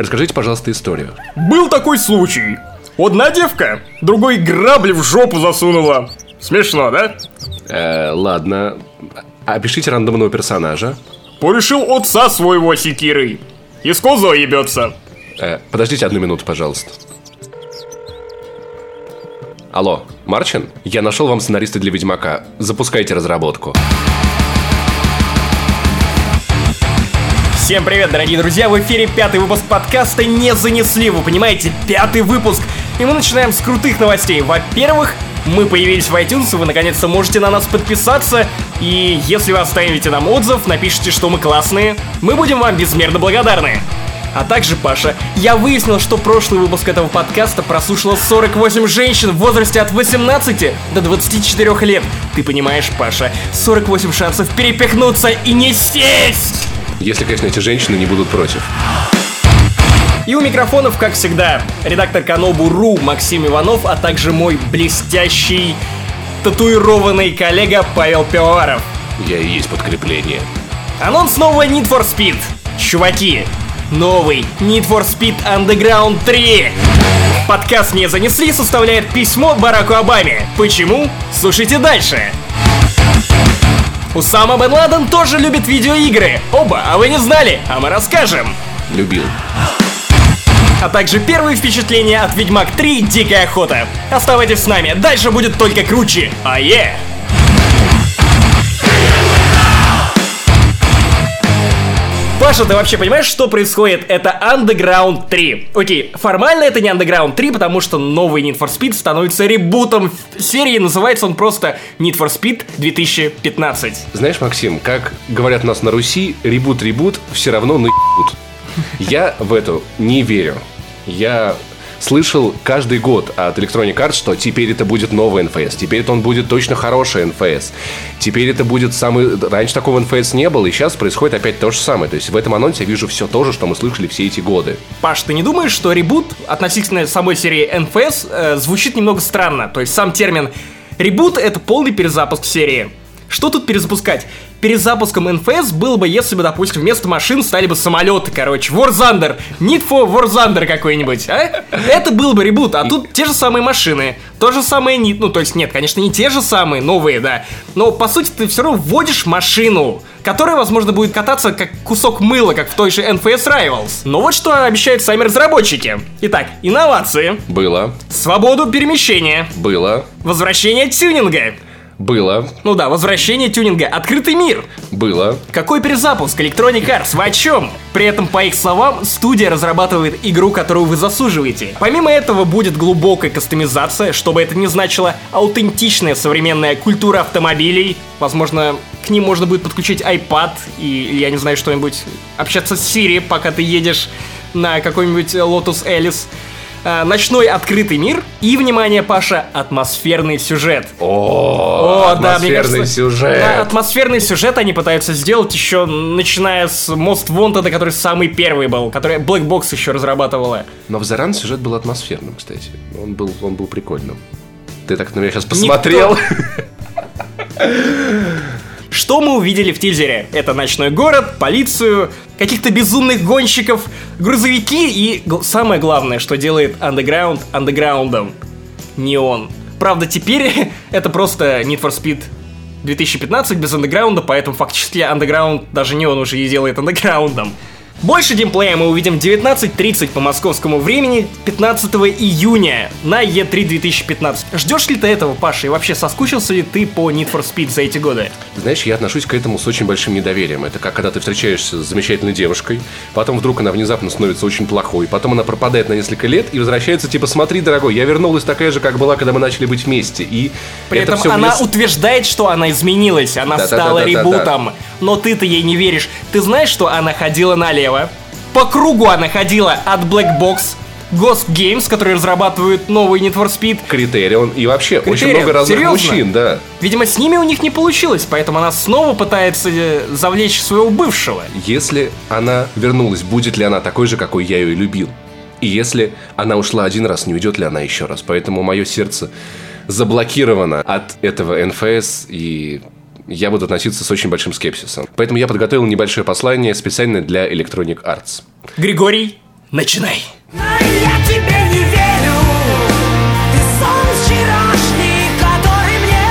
Расскажите, пожалуйста, историю. Был такой случай. Одна девка, другой грабли в жопу засунула. Смешно, да? Э, ладно. Опишите рандомного персонажа. Порешил отца своего секирой. И с козой ебется. Э, подождите одну минуту, пожалуйста. Алло, Марчин? Я нашел вам сценариста для Ведьмака. Запускайте разработку. Всем привет, дорогие друзья! В эфире пятый выпуск подкаста «Не занесли», вы понимаете, пятый выпуск. И мы начинаем с крутых новостей. Во-первых, мы появились в iTunes, и вы наконец-то можете на нас подписаться. И если вы оставите нам отзыв, напишите, что мы классные, мы будем вам безмерно благодарны. А также, Паша, я выяснил, что прошлый выпуск этого подкаста прослушало 48 женщин в возрасте от 18 до 24 лет. Ты понимаешь, Паша, 48 шансов перепихнуться и не сесть! Если, конечно, эти женщины не будут против. И у микрофонов, как всегда, редактор Канобу.ру Максим Иванов, а также мой блестящий татуированный коллега Павел Пивоваров. Я и есть подкрепление. Анонс нового Need for Speed. Чуваки, новый Need for Speed Underground 3. Подкаст «Не занесли» составляет письмо Бараку Обаме. Почему? Слушайте дальше. Усама Бен Ладен тоже любит видеоигры. Оба, а вы не знали? А мы расскажем. Любил. А также первые впечатления от Ведьмак 3 Дикая Охота. Оставайтесь с нами, дальше будет только круче. А е! Паша, ты вообще понимаешь, что происходит? Это Underground 3. Окей, формально это не Underground 3, потому что новый Need for Speed становится ребутом серии, называется он просто Need for Speed 2015. Знаешь, Максим, как говорят у нас на Руси, ребут-ребут все равно наебут. Я в это не верю. Я слышал каждый год от Electronic Arts, что теперь это будет новый NFS, теперь это он будет точно хороший NFS, теперь это будет самый... Раньше такого NFS не было, и сейчас происходит опять то же самое. То есть в этом анонсе я вижу все то же, что мы слышали все эти годы. Паш, ты не думаешь, что ребут относительно самой серии NFS э, звучит немного странно? То есть сам термин ребут — это полный перезапуск серии. Что тут перезапускать? Перезапуском NFS было бы, если бы, допустим, вместо машин стали бы самолеты, короче. War Thunder. Need for War Thunder какой-нибудь, а? Это был бы ребут, а тут те же самые машины. То же самое Need, ну, то есть, нет, конечно, не те же самые, новые, да. Но, по сути, ты все равно вводишь машину, которая, возможно, будет кататься как кусок мыла, как в той же NFS Rivals. Но вот что обещают сами разработчики. Итак, инновации. Было. Свободу перемещения. Было. Возвращение тюнинга. Было. Ну да, возвращение тюнинга. Открытый мир. Было. Какой перезапуск? Electronic Arts, вы о чем? При этом, по их словам, студия разрабатывает игру, которую вы заслуживаете. Помимо этого, будет глубокая кастомизация, что бы это ни значило, аутентичная современная культура автомобилей. Возможно, к ним можно будет подключить iPad и, я не знаю, что-нибудь, общаться с Siri, пока ты едешь на какой-нибудь Lotus Alice. Э, ночной открытый мир и, внимание, Паша, атмосферный сюжет. О, О, да, атмосферный кажется, сюжет. Да, атмосферный сюжет они пытаются сделать еще начиная с Most Wanted, который самый первый был, который Black Box еще разрабатывала. Но в Заран сюжет был атмосферным, кстати. Он был, он был прикольным. Ты так на меня сейчас посмотрел. Что мы увидели в тизере? Это ночной город, полицию, каких-то безумных гонщиков, грузовики и самое главное, что делает Underground андеграундом. Неон. Правда, теперь это просто Need for Speed 2015 без андеграунда, поэтому фактически Underground даже не он уже и делает андеграундом. Больше геймплея мы увидим 19.30 по московскому времени 15 июня на E3 2015. Ждешь ли ты этого, Паша? И вообще, соскучился ли ты по Need for Speed за эти годы? Знаешь, я отношусь к этому с очень большим недоверием. Это как когда ты встречаешься с замечательной девушкой, потом вдруг она внезапно становится очень плохой, потом она пропадает на несколько лет и возвращается, типа, смотри, дорогой, я вернулась такая же, как была, когда мы начали быть вместе. И При это этом она влез- утверждает, что она изменилась, она Да-да-да-да-да-да. стала ребутом. Но ты-то ей не веришь. Ты знаешь, что она ходила налево? По кругу она ходила от Black Box, Ghost Games, которые разрабатывают новый Need for Speed. Критерион и вообще очень Критерион? много разных Серьезно? мужчин, да. Видимо, с ними у них не получилось, поэтому она снова пытается э, завлечь своего бывшего. Если она вернулась, будет ли она такой же, какой я ее любил? И если она ушла один раз, не уйдет ли она еще раз? Поэтому мое сердце заблокировано от этого НФС, и я буду относиться с очень большим скепсисом. Поэтому я подготовил небольшое послание специально для Electronic Arts. Григорий, начинай. Я тебе не верю, ты сон вчерашний, который мне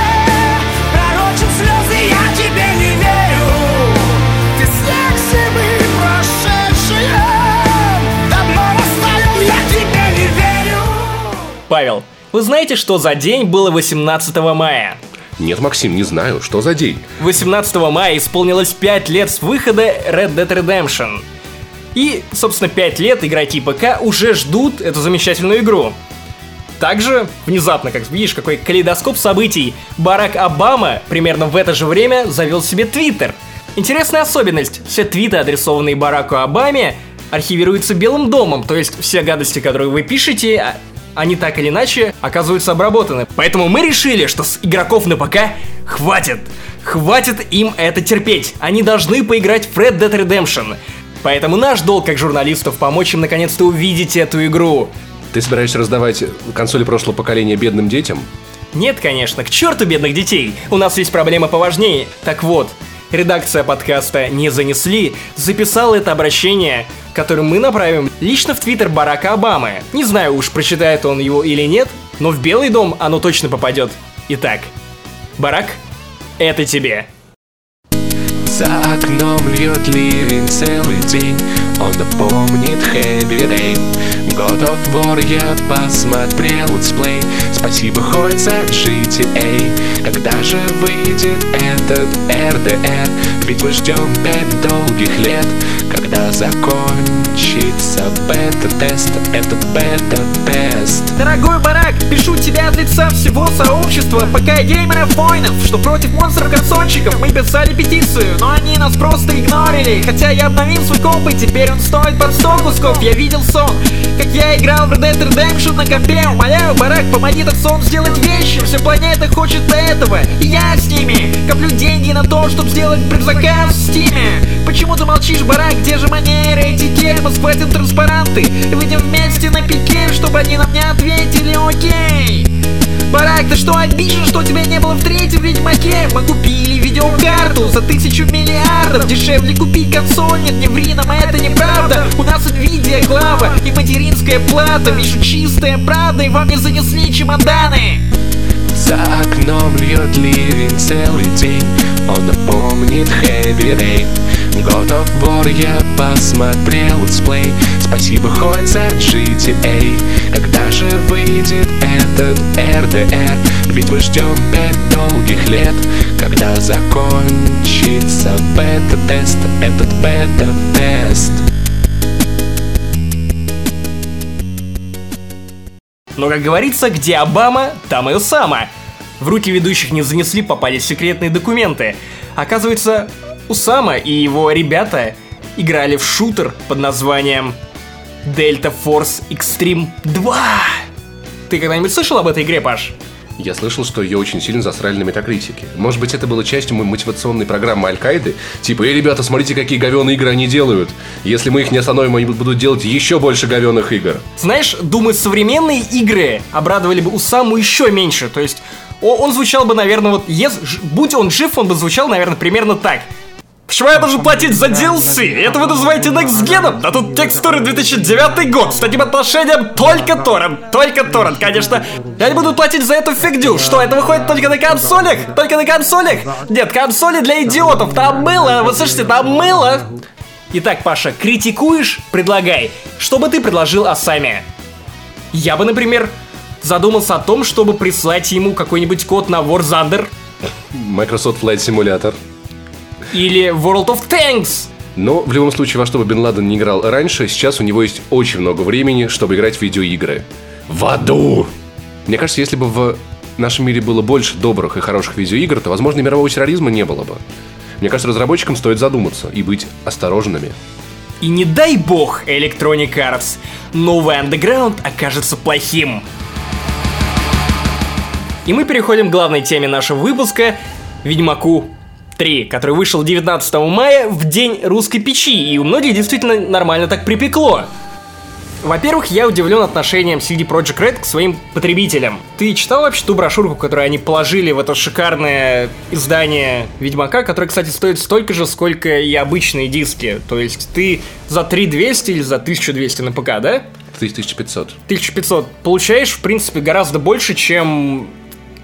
пророчил слезы. Я тебе не верю, ты снег зимы прошедшие, давно растаял. Я тебе не верю. Павел, вы знаете, что за день было 18 мая? Нет, Максим, не знаю, что за день. 18 мая исполнилось 5 лет с выхода Red Dead Redemption. И, собственно, 5 лет игроки ПК уже ждут эту замечательную игру. Также, внезапно, как видишь, какой калейдоскоп событий, Барак Обама примерно в это же время завел себе Твиттер. Интересная особенность. Все твиты, адресованные Бараку Обаме, архивируются Белым домом, то есть все гадости, которые вы пишете, а- они так или иначе оказываются обработаны. Поэтому мы решили, что с игроков на ПК хватит. Хватит им это терпеть. Они должны поиграть в Red Dead Redemption. Поэтому наш долг как журналистов помочь им наконец-то увидеть эту игру. Ты собираешься раздавать консоли прошлого поколения бедным детям? Нет, конечно, к черту бедных детей. У нас есть проблема поважнее. Так вот, редакция подкаста «Не занесли» записала это обращение, которое мы направим лично в твиттер Барака Обамы. Не знаю уж, прочитает он его или нет, но в Белый дом оно точно попадет. Итак, Барак, это тебе. За окном льет ливень целый день Он напомнит Heavy Rain God of War я посмотрел let's play Спасибо хоть за GTA Когда же выйдет этот RDR Ведь мы ждем пять долгих лет Когда закончится бета-тест Этот бета-тест Дорогой Барак, пишу тебе от лица всего сообщества ПК геймеров воинов, что против монстров-консольщиков мы писали петицию, но они нас просто игнорили. Хотя я обновил свой комп, и теперь он стоит под 100 кусков. Я видел сон, как я играл в Red Dead Redemption на компе. Умоляю, Барак, помоги этот сон сделать вещи. Вся планета хочет этого, и я с ними. Коплю деньги на то, чтобы сделать предзаказ в Стиме. Почему ты молчишь, Барак? Где же манеры, этикет? Мы схватим транспаранты и выйдем вместе на пикет, чтобы они нам не ответили, окей. Барак, ты что, обижен, что тебя не было в третьем Ведьмаке? Мы купили видеокарту за тысячу миллиардов Дешевле купить консоль, нет, не ври, нам это неправда У нас Nvidia глава и материнская плата Пишу чистая правда, и вам не занесли чемоданы За окном льет ливень целый день. Он напомнит Heavy Rain God of War я посмотрел let's play Спасибо хоть за GTA Когда же выйдет этот RDR Ведь мы ждем пять долгих лет. Когда закончится бета-тест Этот бета-тест Но, как говорится, где Обама, там и Усама. В руки ведущих не занесли, попали секретные документы. Оказывается, Усама и его ребята играли в шутер под названием Delta Force Extreme 2. Ты когда-нибудь слышал об этой игре, Паш? Я слышал, что ее очень сильно засрали на метакритике. Может быть, это было частью мо- мотивационной программы Аль-Каиды? Типа, эй, ребята, смотрите, какие говеные игры они делают. Если мы их не остановим, они будут делать еще больше говеных игр. Знаешь, думаю, современные игры обрадовали бы Усаму еще меньше. То есть, о- он звучал бы, наверное, вот, ж- будь он жив, он бы звучал, наверное, примерно так. Почему я должен платить за DLC? Это вы называете Next Gen? Да тут текстуры 2009 год, с таким отношением только торрент, только торрент, конечно. Я не буду платить за эту фигню. Что, это выходит только на консолях? Только на консолях? Нет, консоли для идиотов, там мыло, вы слышите, там мыло. Итак, Паша, критикуешь? Предлагай. Что бы ты предложил Асаме? Я бы, например, задумался о том, чтобы прислать ему какой-нибудь код на War Thunder Microsoft Flight Simulator. Или World of Tanks. Но в любом случае, во что бы Бен Ладен не играл раньше, сейчас у него есть очень много времени, чтобы играть в видеоигры. В аду! Мне кажется, если бы в нашем мире было больше добрых и хороших видеоигр, то, возможно, мирового терроризма не было бы. Мне кажется, разработчикам стоит задуматься и быть осторожными. И не дай бог Electronic Arts, новый Underground окажется плохим. И мы переходим к главной теме нашего выпуска — Ведьмаку 3, который вышел 19 мая в день русской печи, и у многих действительно нормально так припекло. Во-первых, я удивлен отношением CD Projekt Red к своим потребителям. Ты читал вообще ту брошюрку, которую они положили в это шикарное издание Ведьмака, которое, кстати, стоит столько же, сколько и обычные диски. То есть ты за 3200 или за 1200 на ПК, да? 1500. 1500 получаешь, в принципе, гораздо больше, чем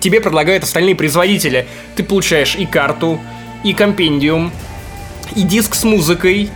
тебе предлагают остальные производители. Ты получаешь и карту, и компендиум, и диск с музыкой,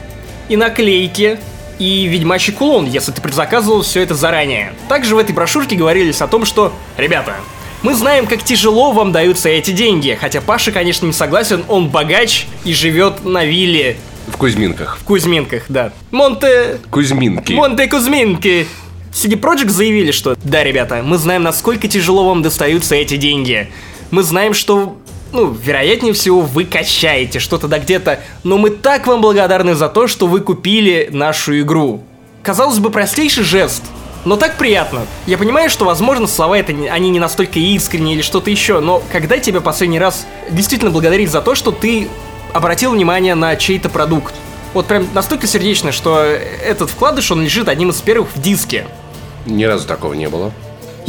и наклейки, и ведьмачий кулон, если ты предзаказывал все это заранее. Также в этой брошюрке говорились о том, что, ребята, мы знаем, как тяжело вам даются эти деньги, хотя Паша, конечно, не согласен, он богач и живет на вилле В Кузьминках. в Кузьминках, да. Монте... Кузьминки. Монте Кузьминки. CD Projekt заявили, что да, ребята, мы знаем, насколько тяжело вам достаются эти деньги. Мы знаем, что, ну, вероятнее всего, вы качаете что-то да где-то, но мы так вам благодарны за то, что вы купили нашу игру. Казалось бы, простейший жест, но так приятно. Я понимаю, что, возможно, слова это не- они не настолько искренние или что-то еще, но когда тебе последний раз действительно благодарить за то, что ты обратил внимание на чей-то продукт? Вот прям настолько сердечно, что этот вкладыш, он лежит одним из первых в диске. Ни разу такого не было.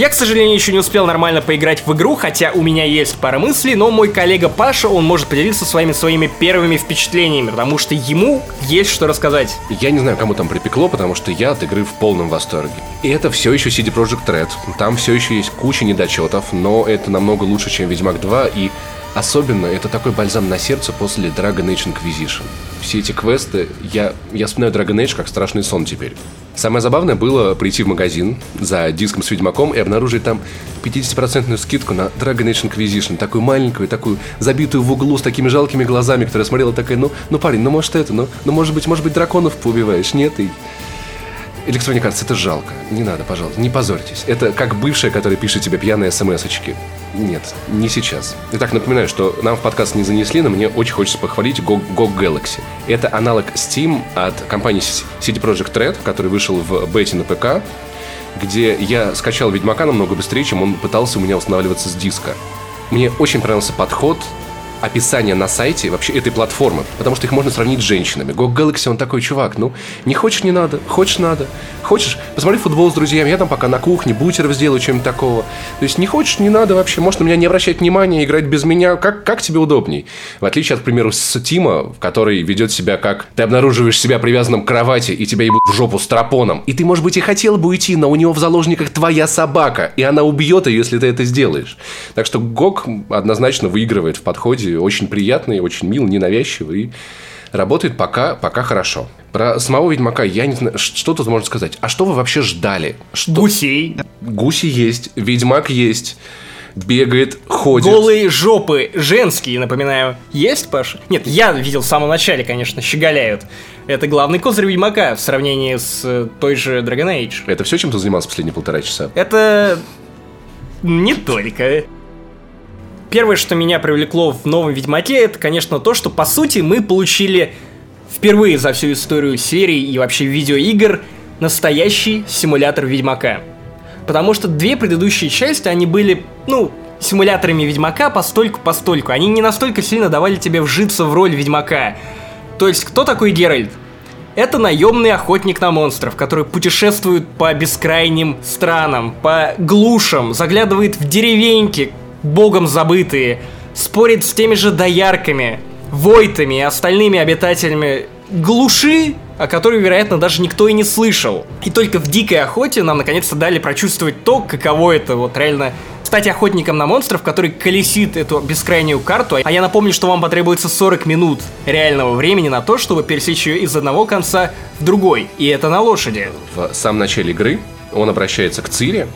Я, к сожалению, еще не успел нормально поиграть в игру, хотя у меня есть пара мыслей, но мой коллега Паша, он может поделиться своими своими первыми впечатлениями, потому что ему есть что рассказать. Я не знаю, кому там припекло, потому что я от игры в полном восторге. И это все еще CD Projekt Red. Там все еще есть куча недочетов, но это намного лучше, чем Ведьмак 2, и особенно это такой бальзам на сердце после Dragon Age Inquisition. Все эти квесты, я, я вспоминаю Dragon Age как страшный сон теперь. Самое забавное было прийти в магазин за диском с Ведьмаком и обнаружить там 50% скидку на Dragon Age Inquisition. Такую маленькую, такую забитую в углу с такими жалкими глазами, которая смотрела такая, ну, ну парень, ну может это, ну, ну может быть, может быть драконов поубиваешь, нет? И Electronic Arts, это жалко. Не надо, пожалуйста, не позорьтесь. Это как бывшая, которая пишет тебе пьяные смс-очки. Нет, не сейчас. Итак, напоминаю, что нам в подкаст не занесли, но мне очень хочется похвалить GOG, GOG Galaxy. Это аналог Steam от компании CD Projekt Red, который вышел в бете на ПК, где я скачал Ведьмака намного быстрее, чем он пытался у меня устанавливаться с диска. Мне очень понравился подход описание на сайте вообще этой платформы, потому что их можно сравнить с женщинами. GOG Galaxy, он такой чувак, ну, не хочешь, не надо, хочешь, надо. Хочешь, посмотри футбол с друзьями, я там пока на кухне бутеров сделаю, чем-нибудь такого. То есть не хочешь, не надо вообще, может на меня не обращать внимания, играть без меня, как, как тебе удобней. В отличие от, к примеру, с Тима, который ведет себя как ты обнаруживаешь себя привязанным к кровати, и тебя ебут в жопу с тропоном. И ты, может быть, и хотел бы уйти, но у него в заложниках твоя собака, и она убьет ее, если ты это сделаешь. Так что GOG однозначно выигрывает в подходе, очень приятный, очень мил, ненавязчивый, и работает пока, пока хорошо. Про самого Ведьмака я не знаю, что тут можно сказать. А что вы вообще ждали? Что? Гусей, Гуси есть, Ведьмак есть, бегает, ходит. голые жопы, женские, напоминаю. Есть, Паша? Нет, я видел в самом начале, конечно, щеголяют. Это главный козырь Ведьмака в сравнении с э, той же Dragon Age. Это все, чем ты занимался последние полтора часа? Это не только. Первое, что меня привлекло в новом Ведьмаке, это, конечно, то, что, по сути, мы получили впервые за всю историю серии и вообще видеоигр настоящий симулятор Ведьмака. Потому что две предыдущие части, они были, ну, симуляторами Ведьмака постольку-постольку. Они не настолько сильно давали тебе вжиться в роль Ведьмака. То есть, кто такой Геральт? Это наемный охотник на монстров, который путешествует по бескрайним странам, по глушам, заглядывает в деревеньки, богом забытые, спорит с теми же доярками, войтами и остальными обитателями глуши, о которой, вероятно, даже никто и не слышал. И только в дикой охоте нам наконец-то дали прочувствовать то, каково это вот реально стать охотником на монстров, который колесит эту бескрайнюю карту. А я напомню, что вам потребуется 40 минут реального времени на то, чтобы пересечь ее из одного конца в другой. И это на лошади. В самом начале игры он обращается к Цири,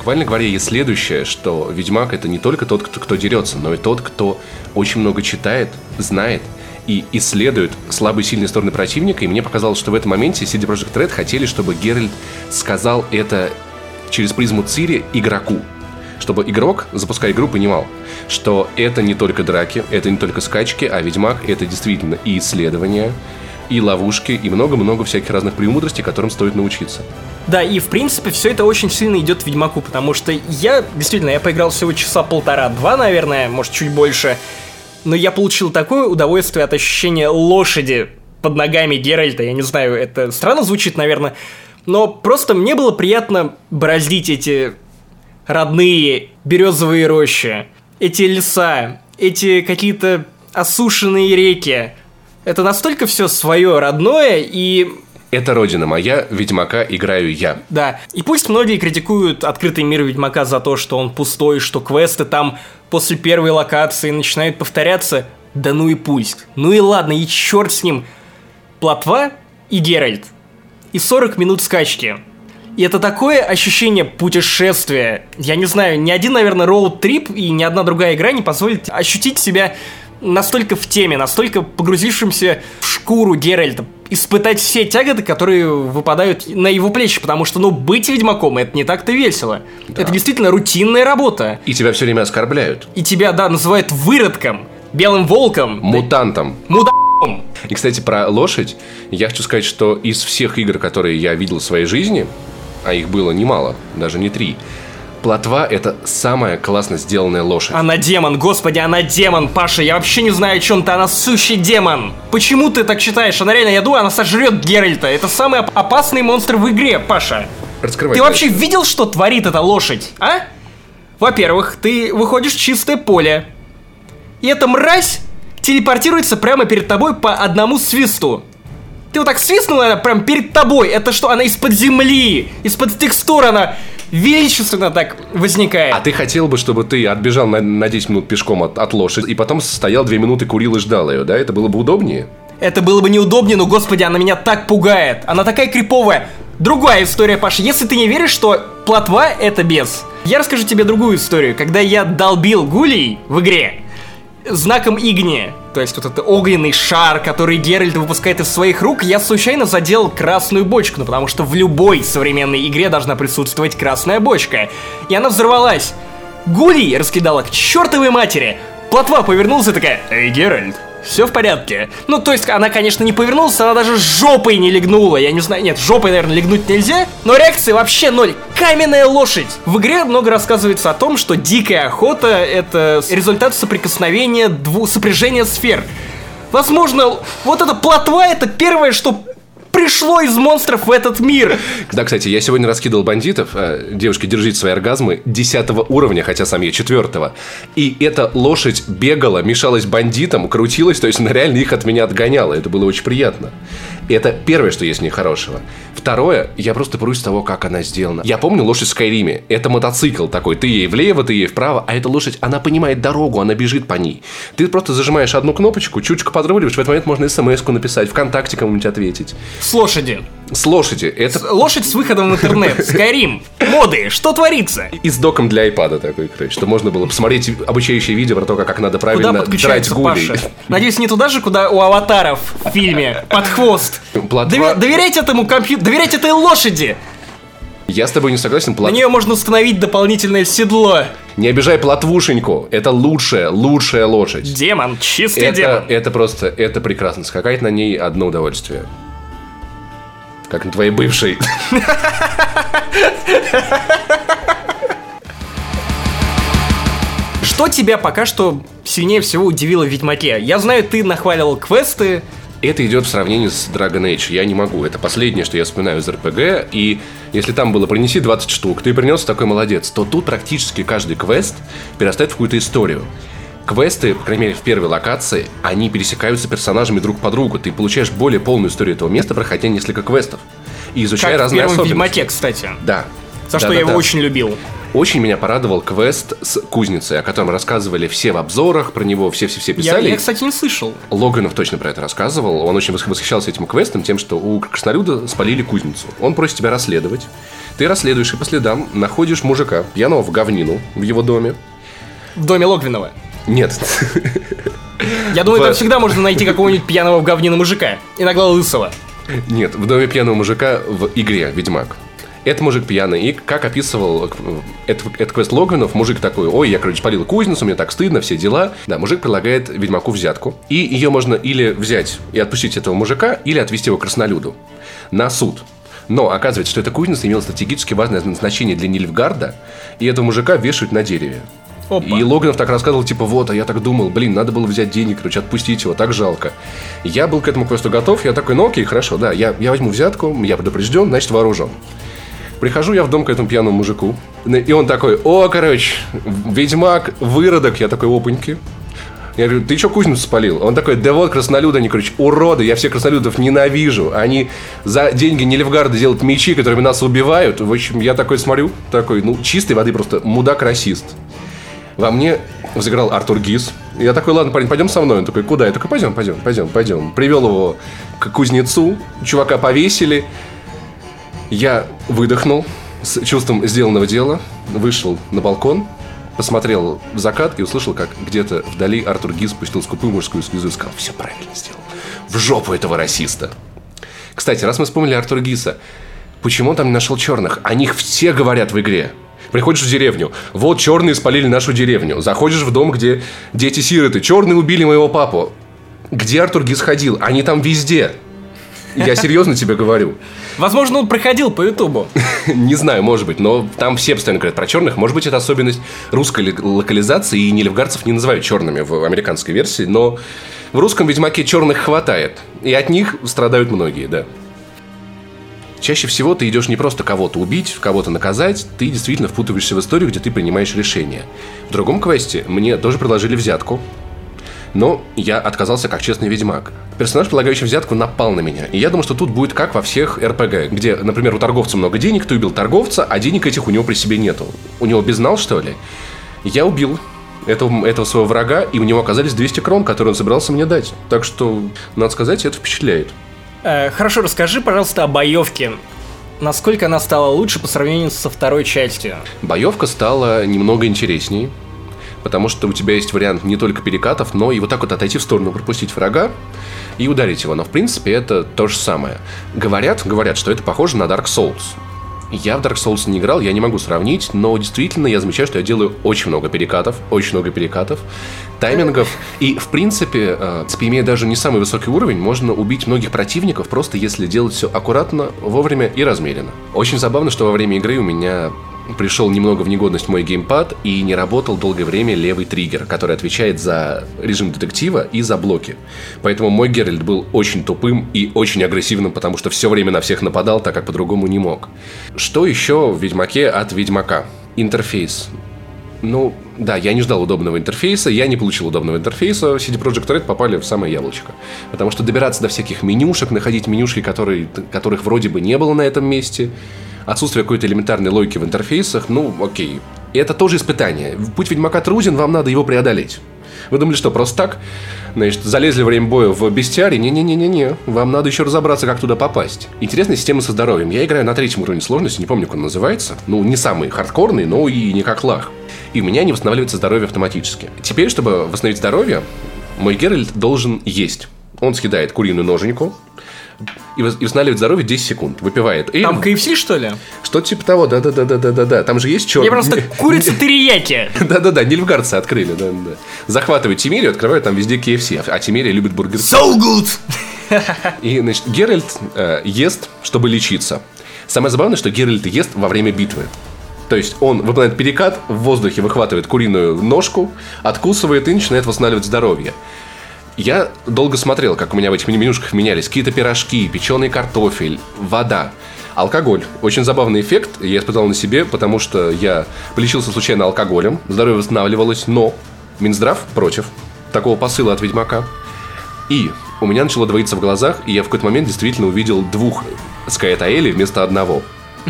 буквально говоря ей следующее, что Ведьмак это не только тот, кто, кто дерется, но и тот, кто очень много читает, знает и исследует слабые и сильные стороны противника. И мне показалось, что в этом моменте CD Projekt Red хотели, чтобы Геральт сказал это через призму Цири игроку. Чтобы игрок, запуская игру, понимал, что это не только драки, это не только скачки, а Ведьмак это действительно и исследования, и ловушки, и много-много всяких разных премудростей, которым стоит научиться. Да, и в принципе все это очень сильно идет Ведьмаку, потому что я, действительно, я поиграл всего часа полтора-два, наверное, может чуть больше, но я получил такое удовольствие от ощущения лошади под ногами Геральта, я не знаю, это странно звучит, наверное, Но просто мне было приятно бороздить эти родные березовые рощи, эти леса, эти какие-то осушенные реки. Это настолько все свое родное и Это родина моя, Ведьмака играю я. да. И пусть многие критикуют открытый мир Ведьмака за то, что он пустой, что квесты там после первой локации начинают повторяться. Да ну и пусть. Ну и ладно, и черт с ним. Плотва и Геральт. И 40 минут скачки. И это такое ощущение путешествия. Я не знаю, ни один, наверное, роуд-трип и ни одна другая игра не позволит ощутить себя настолько в теме, настолько погрузившимся в шкуру Геральта, испытать все тяготы, которые выпадают на его плечи, потому что, ну, быть ведьмаком, это не так-то весело. Это действительно рутинная работа. И тебя все время оскорбляют. И тебя, да, называют выродком, белым волком, Мутантом. мудаком. И, кстати, про лошадь. Я хочу сказать, что из всех игр, которые я видел в своей жизни, а их было немало, даже не три, Плотва — это самая классно сделанная лошадь. Она демон, господи, она демон, Паша, я вообще не знаю, о чем ты, она сущий демон. Почему ты так считаешь? Она реально, я думаю, она сожрет Геральта. Это самый оп- опасный монстр в игре, Паша. Раскрывай. Ты вообще видел, что творит эта лошадь, а? Во-первых, ты выходишь в чистое поле. И эта мразь телепортируется прямо перед тобой по одному свисту. Ты вот так свистнула, она прям перед тобой. Это что, она из-под земли, из-под текстур она величественно так возникает. А ты хотел бы, чтобы ты отбежал на, на 10 минут пешком от, от лошади, и потом стоял 2 минуты, курил и ждал ее, да? Это было бы удобнее? Это было бы неудобнее, но, господи, она меня так пугает. Она такая криповая. Другая история, Паша. Если ты не веришь, что плотва — это бес. Я расскажу тебе другую историю. Когда я долбил гулей в игре знаком Игни, то есть вот этот огненный шар, который Геральт выпускает из своих рук, я случайно задел красную бочку, ну потому что в любой современной игре должна присутствовать красная бочка. И она взорвалась. Гулей раскидала к чертовой матери. Плотва повернулась и такая, «Эй, Геральт, все в порядке?» Ну, то есть она, конечно, не повернулась, она даже жопой не легнула. Я не знаю, нет, жопой, наверное, легнуть нельзя, но реакции вообще ноль. Каменная лошадь. В игре много рассказывается о том, что дикая охота — это результат соприкосновения двух сопряжения сфер. Возможно, вот эта плотва — это первое, что пришло из монстров в этот мир. Да, кстати, я сегодня раскидывал бандитов. э, Девушки, держите свои оргазмы 10 уровня, хотя сам я 4 И эта лошадь бегала, мешалась бандитам, крутилась, то есть она реально их от меня отгоняла. Это было очень приятно. И это первое, что есть в ней хорошего. Второе, я просто прусь того, как она сделана. Я помню лошадь в Скайриме. Это мотоцикл такой. Ты ей влево, ты ей вправо, а эта лошадь, она понимает дорогу, она бежит по ней. Ты просто зажимаешь одну кнопочку, чуточку подруливаешь, в этот момент можно смс-ку написать, ВКонтакте кому-нибудь ответить. С лошади. С лошади. Это Лошадь с выходом в интернет. Скайрим. Моды. Что творится? и с доком для айпада такой, короче, что можно было посмотреть обучающее видео про то, как надо правильно драть гулей. Паша? Надеюсь, не туда же, куда у аватаров в фильме. Под хвост. Доверяйте этому компьютеру, доверяйте этой лошади. Я с тобой не согласен, На плот... нее можно установить дополнительное седло. не обижай плотвушеньку, это лучшая, лучшая лошадь. Демон, чистый Это, демон. это просто, это прекрасно. Скакать на ней одно удовольствие. Как на твоей бывшей. Что тебя пока что сильнее всего удивило в Ведьмаке? Я знаю, ты нахваливал квесты. Это идет в сравнении с Dragon Age. Я не могу. Это последнее, что я вспоминаю из РПГ. И если там было принеси 20 штук, ты принес такой молодец, то тут практически каждый квест перерастает в какую-то историю. Квесты, по крайней мере, в первой локации, они пересекаются персонажами друг по другу. Ты получаешь более полную историю этого места, проходя несколько квестов. И изучая Как в разные первом особенности. Ведьмаке, кстати. Да. За что я его Да-да-да. очень любил. Очень меня порадовал квест с кузницей, о котором рассказывали все в обзорах, про него все-все-все Я, писали. я, кстати, не слышал. Логанов точно про это рассказывал. Он очень восх- восхищался этим квестом, тем, что у краснолюда спалили кузницу. Он просит тебя расследовать. Ты расследуешь и по следам находишь мужика, пьяного в говнину в его доме. В доме Логвинова. Нет. Я думаю, там всегда можно найти какого-нибудь пьяного в говнину мужика. Иногда лысого. Нет, в доме пьяного мужика в игре Ведьмак. Это мужик пьяный, и как описывал э, это, это квест Логвинов, мужик такой, ой, я, короче, спалил кузницу, мне так стыдно, все дела. Да, мужик предлагает Ведьмаку взятку, и ее можно или взять и отпустить этого мужика, или отвезти его к краснолюду на суд. Но оказывается, что эта кузница имела стратегически важное значение для Нильфгарда, и этого мужика вешают на дереве. Опа. И Логинов так рассказывал, типа, вот, а я так думал, блин, надо было взять денег, короче, отпустить его, так жалко. Я был к этому квесту готов, я такой, ну окей, хорошо, да, я, я возьму взятку, я предупрежден, значит вооружен. Прихожу я в дом к этому пьяному мужику, и он такой, о, короче, ведьмак, выродок, я такой, опаньки. Я говорю, ты что кузницу спалил? Он такой, да вот краснолюды, они, короче, уроды, я всех краснолюдов ненавижу. Они за деньги Нильфгарда делают мечи, которыми нас убивают. В общем, я такой смотрю, такой, ну, чистой воды просто мудак-расист. Во мне взыграл Артур Гис. Я такой, ладно, парень, пойдем со мной. Он такой, куда? Я такой, пойдем, пойдем, пойдем, пойдем. Привел его к кузнецу, чувака повесили. Я выдохнул с чувством сделанного дела, вышел на балкон, посмотрел в закат и услышал, как где-то вдали Артур Гис спустил скупую мужскую слезу и сказал, все правильно сделал. В жопу этого расиста. Кстати, раз мы вспомнили Артура Гиса, почему он там не нашел черных? О них все говорят в игре. Приходишь в деревню, вот черные спалили нашу деревню. Заходишь в дом, где дети сироты, черные убили моего папу. Где Артур Гис ходил? Они там везде. Я серьезно тебе говорю. Возможно, он проходил по Ютубу. Не знаю, может быть, но там все постоянно говорят про черных. Может быть, это особенность русской ли- локализации, и нелевгарцев не называют черными в американской версии, но в русском Ведьмаке черных хватает. И от них страдают многие, да. Чаще всего ты идешь не просто кого-то убить, кого-то наказать, ты действительно впутываешься в историю, где ты принимаешь решение. В другом квесте мне тоже предложили взятку, но я отказался как честный ведьмак. Персонаж, предлагающий взятку, напал на меня. И я думал, что тут будет как во всех РПГ, где, например, у торговца много денег, ты убил торговца, а денег этих у него при себе нету. У него безнал, что ли? Я убил этого, этого своего врага, и у него оказались 200 крон, которые он собирался мне дать. Так что, надо сказать, это впечатляет. Э, хорошо, расскажи, пожалуйста, о боевке. Насколько она стала лучше по сравнению со второй частью? Боевка стала немного интересней, потому что у тебя есть вариант не только перекатов, но и вот так вот отойти в сторону, пропустить врага и ударить его. Но в принципе это то же самое. Говорят, говорят, что это похоже на Dark Souls. Я в Dark Souls не играл, я не могу сравнить, но действительно я замечаю, что я делаю очень много перекатов, очень много перекатов, таймингов. И, в принципе, э, в принципе, имея даже не самый высокий уровень, можно убить многих противников, просто если делать все аккуратно, вовремя и размеренно. Очень забавно, что во время игры у меня пришел немного в негодность мой геймпад и не работал долгое время левый триггер, который отвечает за режим детектива и за блоки. Поэтому мой Геральт был очень тупым и очень агрессивным, потому что все время на всех нападал, так как по-другому не мог. Что еще в Ведьмаке от Ведьмака? Интерфейс. Ну, да, я не ждал удобного интерфейса, я не получил удобного интерфейса. CD Projekt Red попали в самое яблочко. Потому что добираться до всяких менюшек, находить менюшки, которые, которых вроде бы не было на этом месте, отсутствие какой-то элементарной логики в интерфейсах, ну, окей. И это тоже испытание. Путь Ведьмака труден, вам надо его преодолеть. Вы думали, что просто так? Значит, залезли время боя в бестиарий? Не-не-не-не-не. Вам надо еще разобраться, как туда попасть. Интересная система со здоровьем. Я играю на третьем уровне сложности, не помню, как он называется. Ну, не самый хардкорный, но и не как лах. И у меня не восстанавливается здоровье автоматически. Теперь, чтобы восстановить здоровье, мой Геральт должен есть. Он съедает куриную ноженьку и вос- и восстанавливает здоровье 10 секунд. Выпивает. эль. Там KFC, что ли? Что типа того, да-да-да-да-да-да. Там же есть черный... Я просто курица терияки. Да-да-да, нильфгардцы открыли, да-да. Захватывают Тимирию, открывают там везде KFC, а Тимирия любит бургер. So good! И, значит, Геральт э, ест, чтобы лечиться. Самое забавное, что Геральт ест во время битвы. То есть он выполняет перекат, в воздухе выхватывает куриную ножку, откусывает и начинает восстанавливать здоровье. Я долго смотрел, как у меня в этих менюшках менялись какие-то пирожки, печеный картофель, вода. Алкоголь. Очень забавный эффект. Я испытал на себе, потому что я полечился случайно алкоголем, здоровье восстанавливалось, но Минздрав против такого посыла от Ведьмака. И у меня начало двоиться в глазах, и я в какой-то момент действительно увидел двух Скайэтаэли вместо одного.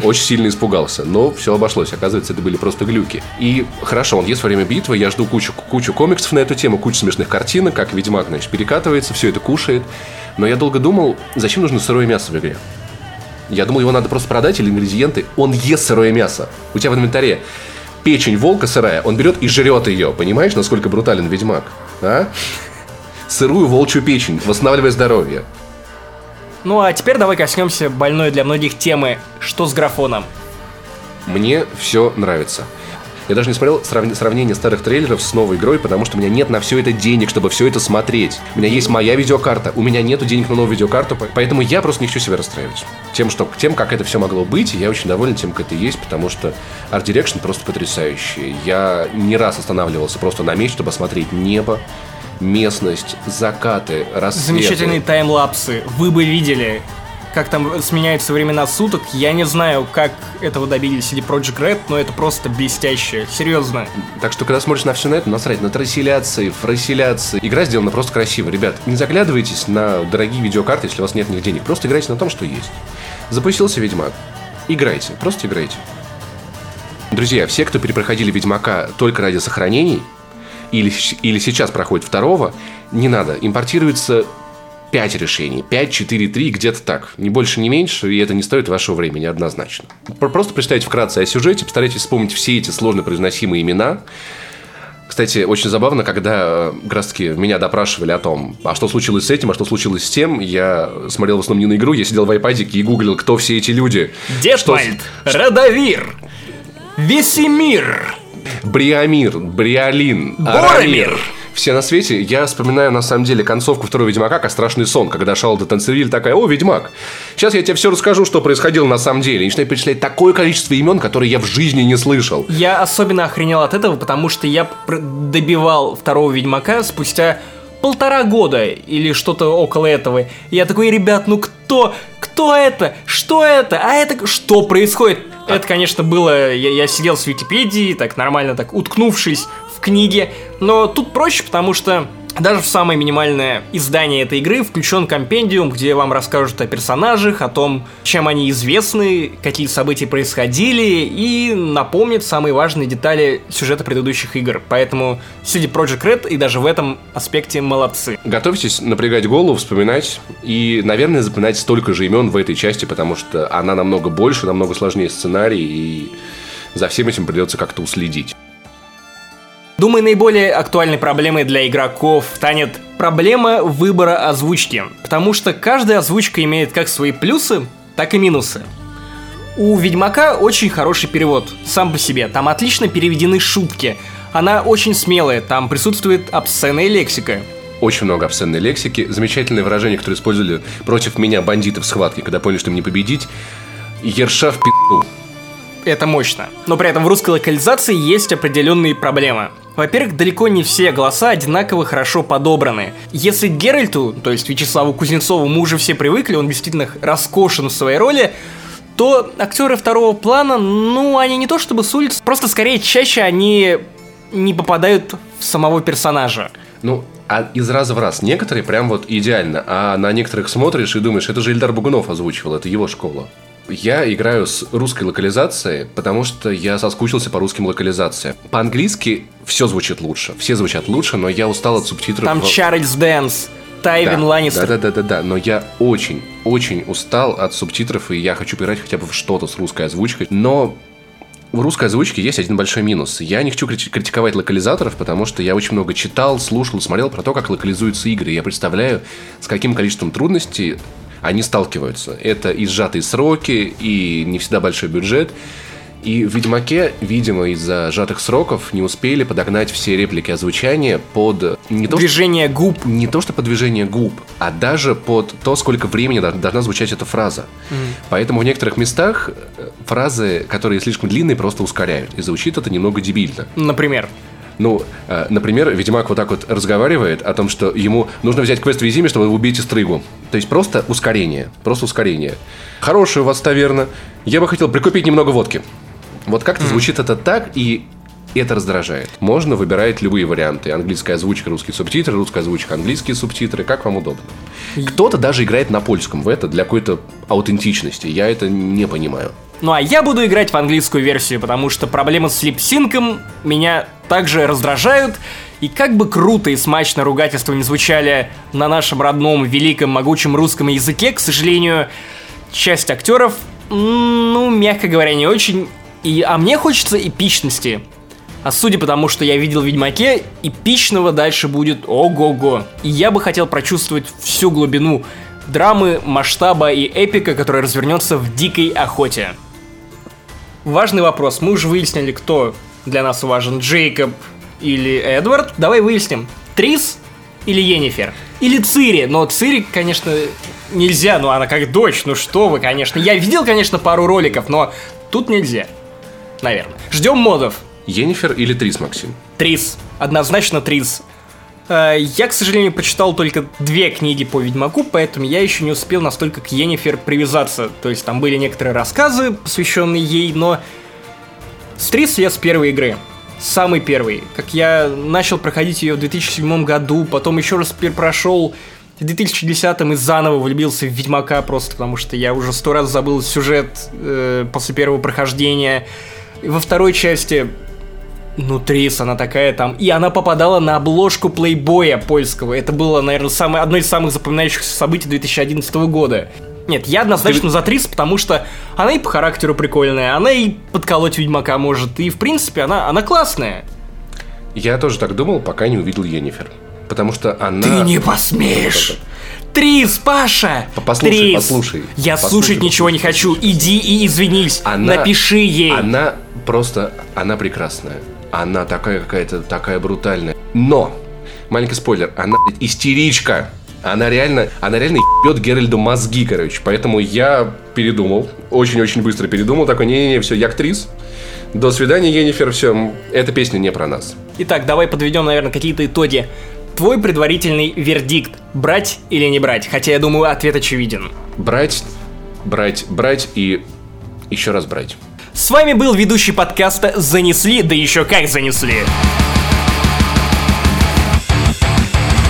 Очень сильно испугался, но все обошлось. Оказывается, это были просто глюки. И хорошо, он ест во время битвы, я жду кучу, кучу комиксов на эту тему, кучу смешных картинок, как Ведьмак, значит, перекатывается, все это кушает. Но я долго думал, зачем нужно сырое мясо в игре? Я думал, его надо просто продать или ингредиенты. Он ест сырое мясо. У тебя в инвентаре печень волка сырая, он берет и жрет ее. Понимаешь, насколько брутален Ведьмак? А? Сырую волчью печень, восстанавливая здоровье. Ну а теперь давай коснемся больной для многих темы «Что с графоном?». Мне все нравится. Я даже не смотрел срав- сравнение старых трейлеров с новой игрой, потому что у меня нет на все это денег, чтобы все это смотреть. У меня есть моя видеокарта, у меня нету денег на новую видеокарту, по- поэтому я просто не хочу себя расстраивать. Тем, что, тем, как это все могло быть, я очень доволен тем, как это есть, потому что Art Direction просто потрясающий. Я не раз останавливался просто на месте, чтобы осмотреть небо, местность, закаты, рассветы. Замечательные таймлапсы. Вы бы видели, как там сменяются времена суток. Я не знаю, как этого добились CD Project Red, но это просто блестяще. Серьезно. Так что, когда смотришь на все на это, насрать на трансляции, фрасиляции. Игра сделана просто красиво. Ребят, не заглядывайтесь на дорогие видеокарты, если у вас нет них денег. Просто играйте на том, что есть. Запустился Ведьмак. Играйте, просто играйте. Друзья, все, кто перепроходили Ведьмака только ради сохранений, или, или сейчас проходит второго, не надо. Импортируется 5 решений. 5, 4, 3, где-то так. Ни больше, ни меньше, и это не стоит вашего времени однозначно. Про- Просто прочитайте вкратце о сюжете, постарайтесь вспомнить все эти сложно произносимые имена. Кстати, очень забавно, когда э, как раз таки меня допрашивали о том, а что случилось с этим, а что случилось с тем, я смотрел в основном не на игру, я сидел в айпадике и гуглил, кто все эти люди. Что Детвальд, Радовир, Весемир, Бриамир, Бриолин, Боромир. Все на свете. Я вспоминаю, на самом деле, концовку второго Ведьмака как страшный сон, когда Шалда Танцевиль такая, о, Ведьмак, сейчас я тебе все расскажу, что происходило на самом деле. И начинаю перечислять такое количество имен, которые я в жизни не слышал. Я особенно охренел от этого, потому что я добивал второго Ведьмака спустя полтора года или что-то около этого. И я такой, ребят, ну кто? Кто это? Что это? А это что происходит? Это, конечно, было... Я, я сидел с Википедией, так нормально, так уткнувшись в книге. Но тут проще, потому что даже в самое минимальное издание этой игры включен компендиум, где вам расскажут о персонажах, о том, чем они известны, какие события происходили, и напомнят самые важные детали сюжета предыдущих игр. Поэтому CD Projekt Red и даже в этом аспекте молодцы. Готовьтесь напрягать голову, вспоминать и, наверное, запоминать столько же имен в этой части, потому что она намного больше, намного сложнее сценарий, и за всем этим придется как-то уследить. Думаю, наиболее актуальной проблемой для игроков станет проблема выбора озвучки, потому что каждая озвучка имеет как свои плюсы, так и минусы. У Ведьмака очень хороший перевод, сам по себе, там отлично переведены шутки, она очень смелая, там присутствует обсценная лексика. Очень много обсценной лексики, замечательные выражения, которые использовали против меня бандиты в схватке, когда поняли, что им не победить. Ерша в пи***у. Это мощно. Но при этом в русской локализации есть определенные проблемы. Во-первых, далеко не все голоса одинаково хорошо подобраны. Если Геральту, то есть Вячеславу Кузнецову, мы уже все привыкли, он действительно раскошен в своей роли, то актеры второго плана, ну, они не то чтобы с улиц, просто скорее чаще они не попадают в самого персонажа. Ну, а из раза в раз. Некоторые прям вот идеально, а на некоторых смотришь и думаешь, это же Ильдар Бугунов озвучивал, это его школа. Я играю с русской локализацией, потому что я соскучился по русским локализациям. По-английски все звучит лучше, все звучат лучше, но я устал от субтитров. Там Чарльз Дэнс, Тайвин да, Ланнистер. Да, да, да, да, да. Но я очень, очень устал от субтитров, и я хочу поиграть хотя бы в что-то с русской озвучкой. Но в русской озвучке есть один большой минус. Я не хочу крити- критиковать локализаторов, потому что я очень много читал, слушал, смотрел про то, как локализуются игры. Я представляю, с каким количеством трудностей они сталкиваются. Это и сжатые сроки, и не всегда большой бюджет. И в Ведьмаке, видимо, из-за сжатых сроков не успели подогнать все реплики озвучания под не то, что Движение губ. не то что по движению губ, а даже под то, сколько времени дол- должна звучать эта фраза. Поэтому в некоторых местах э, фразы, которые слишком длинные, просто ускоряют. И звучит это немного дебильно. Например. Ну, э, например, Ведьмак вот так вот разговаривает о том, что ему нужно взять квест в Визиме, чтобы вы убить стрыгу. То есть просто ускорение. Просто ускорение. Хорошая у вас таверна. Я бы хотел прикупить немного водки. Вот как-то звучит это так, и это раздражает. Можно выбирать любые варианты. Английская озвучка, русские субтитры, русская озвучка, английские субтитры, как вам удобно. Кто-то даже играет на польском в это для какой-то аутентичности. Я это не понимаю. Ну а я буду играть в английскую версию, потому что проблемы с липсинком меня также раздражают. И как бы круто и смачно ругательства не звучали на нашем родном, великом, могучем русском языке, к сожалению, часть актеров, ну, мягко говоря, не очень. И, а мне хочется эпичности. А судя по тому, что я видел в Ведьмаке, эпичного дальше будет ого-го. И я бы хотел прочувствовать всю глубину драмы, масштаба и эпика, которая развернется в дикой охоте. Важный вопрос. Мы уже выяснили, кто для нас важен? Джейкоб или Эдвард? Давай выясним. Трис или Енифер? Или Цири? Но Цири, конечно, нельзя, ну она как дочь, ну что вы, конечно. Я видел, конечно, пару роликов, но тут нельзя. Наверное. Ждем модов. Енифер или Трис, Максим? Трис. Однозначно Трис. Э, Я, к сожалению, прочитал только две книги по Ведьмаку, поэтому я еще не успел настолько к Енифер привязаться. То есть там были некоторые рассказы, посвященные ей, но с Трис я с первой игры. Самый первый. Как я начал проходить ее в 2007 году, потом еще раз перепрошел в 2010 и заново влюбился в Ведьмака, просто потому что я уже сто раз забыл сюжет э, после первого прохождения. И во второй части ну, Трис, она такая там. И она попадала на обложку плейбоя польского. Это было, наверное, самое, одно из самых запоминающихся событий 2011 года. Нет, я однозначно Ты- за Трис, потому что она и по характеру прикольная, она и подколоть Ведьмака может, и в принципе она, она классная. Я тоже так думал, пока не увидел Енифер. Потому что она... Ты не посмеешь! Трис, Паша! Послушай, Трис! послушай. Я Послушай, слушать ничего не хочу. Иди и извинись. Она- Напиши ей. Она просто... Она прекрасная. Она такая какая-то, такая брутальная. Но! Маленький спойлер. Она блядь, истеричка. Она реально, она реально ебет Геральду мозги, короче. Поэтому я передумал. Очень-очень быстро передумал. Такой, не-не-не, все, я актрис. До свидания, Енифер, все. Эта песня не про нас. Итак, давай подведем, наверное, какие-то итоги. Твой предварительный вердикт. Брать или не брать? Хотя я думаю, ответ очевиден. Брать, брать, брать и еще раз брать. С вами был ведущий подкаста «Занесли», да еще как занесли.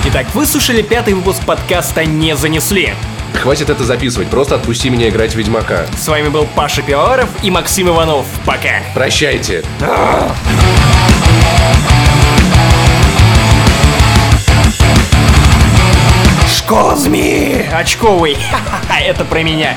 Итак, вы слушали пятый выпуск подкаста «Не занесли». Хватит это записывать, просто отпусти меня играть в Ведьмака. С вами был Паша Пивоваров и Максим Иванов. Пока. Прощайте. Школа змеи! Очковый! Это про меня.